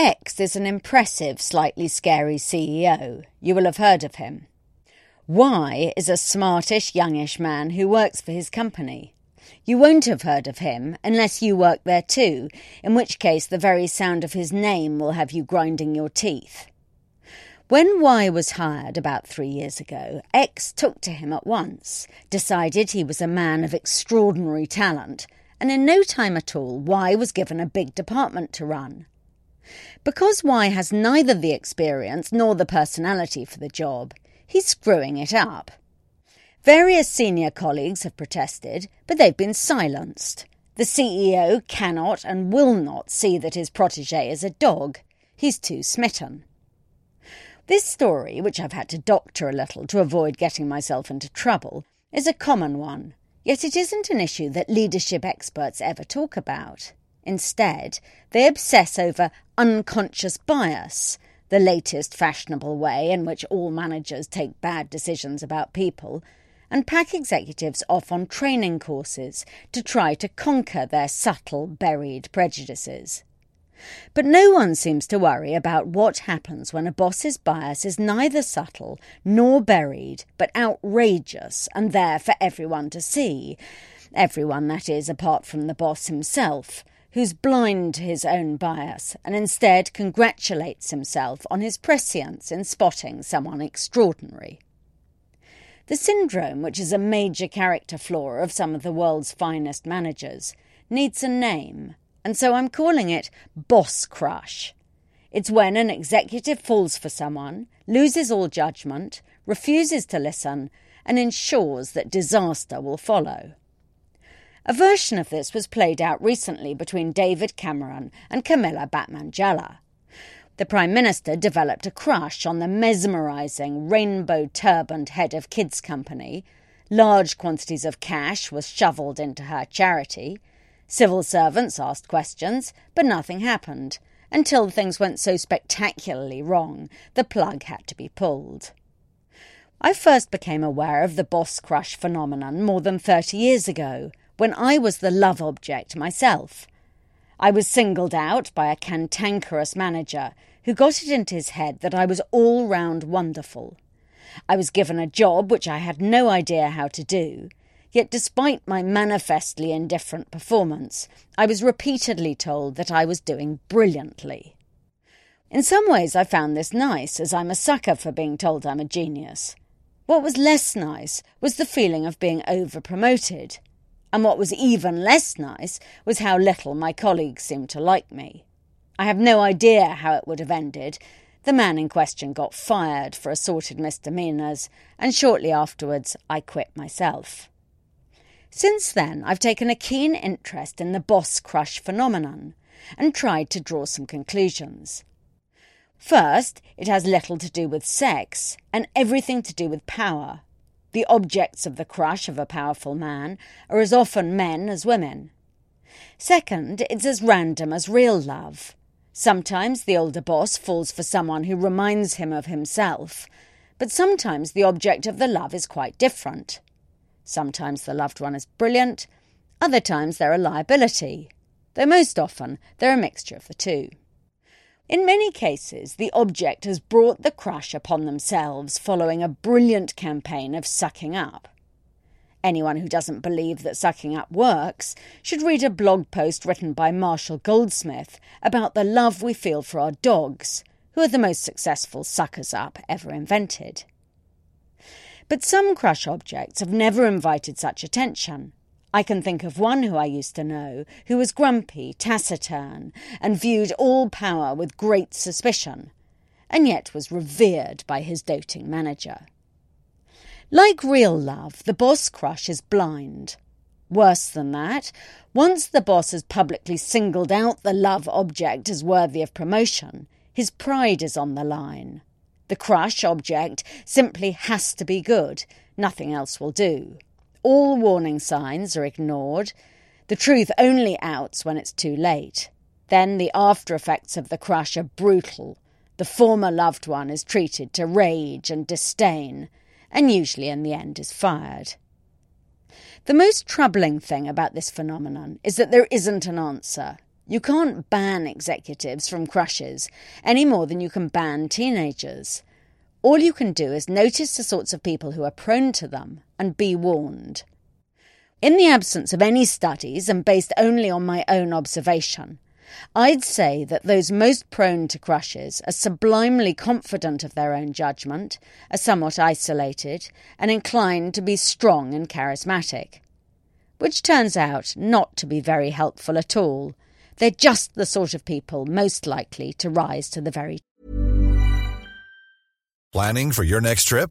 X is an impressive, slightly scary CEO. You will have heard of him. Y is a smartish, youngish man who works for his company. You won't have heard of him unless you work there too, in which case the very sound of his name will have you grinding your teeth. When Y was hired about three years ago, X took to him at once, decided he was a man of extraordinary talent, and in no time at all, Y was given a big department to run. Because Y has neither the experience nor the personality for the job, he's screwing it up. Various senior colleagues have protested, but they've been silenced. The CEO cannot and will not see that his protege is a dog. He's too smitten. This story, which I've had to doctor a little to avoid getting myself into trouble, is a common one, yet it isn't an issue that leadership experts ever talk about. Instead, they obsess over unconscious bias, the latest fashionable way in which all managers take bad decisions about people, and pack executives off on training courses to try to conquer their subtle, buried prejudices. But no one seems to worry about what happens when a boss's bias is neither subtle nor buried, but outrageous and there for everyone to see. Everyone, that is, apart from the boss himself, who's blind to his own bias and instead congratulates himself on his prescience in spotting someone extraordinary. The syndrome, which is a major character flaw of some of the world's finest managers, needs a name and so I'm calling it boss crush. It's when an executive falls for someone, loses all judgment, refuses to listen, and ensures that disaster will follow. A version of this was played out recently between David Cameron and Camila Batmanghelidjh. The Prime Minister developed a crush on the mesmerising rainbow turbaned head of Kids Company. Large quantities of cash was shovelled into her charity. Civil servants asked questions, but nothing happened, until things went so spectacularly wrong the plug had to be pulled. I first became aware of the boss crush phenomenon more than 30 years ago, when I was the love object myself. I was singled out by a cantankerous manager who got it into his head that I was all round wonderful. I was given a job which I had no idea how to do, Yet, despite my manifestly indifferent performance, I was repeatedly told that I was doing brilliantly. In some ways, I found this nice, as I'm a sucker for being told I'm a genius. What was less nice was the feeling of being over promoted. And what was even less nice was how little my colleagues seemed to like me. I have no idea how it would have ended. The man in question got fired for assorted misdemeanours, and shortly afterwards I quit myself. Since then, I've taken a keen interest in the boss crush phenomenon and tried to draw some conclusions. First, it has little to do with sex and everything to do with power. The objects of the crush of a powerful man are as often men as women. Second, it's as random as real love. Sometimes the older boss falls for someone who reminds him of himself, but sometimes the object of the love is quite different. Sometimes the loved one is brilliant, other times they're a liability, though most often they're a mixture of the two. In many cases, the object has brought the crush upon themselves following a brilliant campaign of sucking up. Anyone who doesn't believe that sucking up works should read a blog post written by Marshall Goldsmith about the love we feel for our dogs, who are the most successful suckers up ever invented. But some crush objects have never invited such attention. I can think of one who I used to know who was grumpy, taciturn, and viewed all power with great suspicion, and yet was revered by his doting manager. Like real love, the boss crush is blind. Worse than that, once the boss has publicly singled out the love object as worthy of promotion, his pride is on the line. The crush object simply has to be good, nothing else will do. All warning signs are ignored. The truth only outs when it's too late. Then the after effects of the crush are brutal. The former loved one is treated to rage and disdain, and usually in the end is fired. The most troubling thing about this phenomenon is that there isn't an answer. You can't ban executives from crushes any more than you can ban teenagers. All you can do is notice the sorts of people who are prone to them and be warned. In the absence of any studies and based only on my own observation, I'd say that those most prone to crushes are sublimely confident of their own judgment, are somewhat isolated, and inclined to be strong and charismatic. Which turns out not to be very helpful at all. They're just the sort of people most likely to rise to the very Planning for your next trip?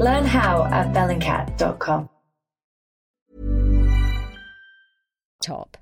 Learn how at bellingcat.com. Top.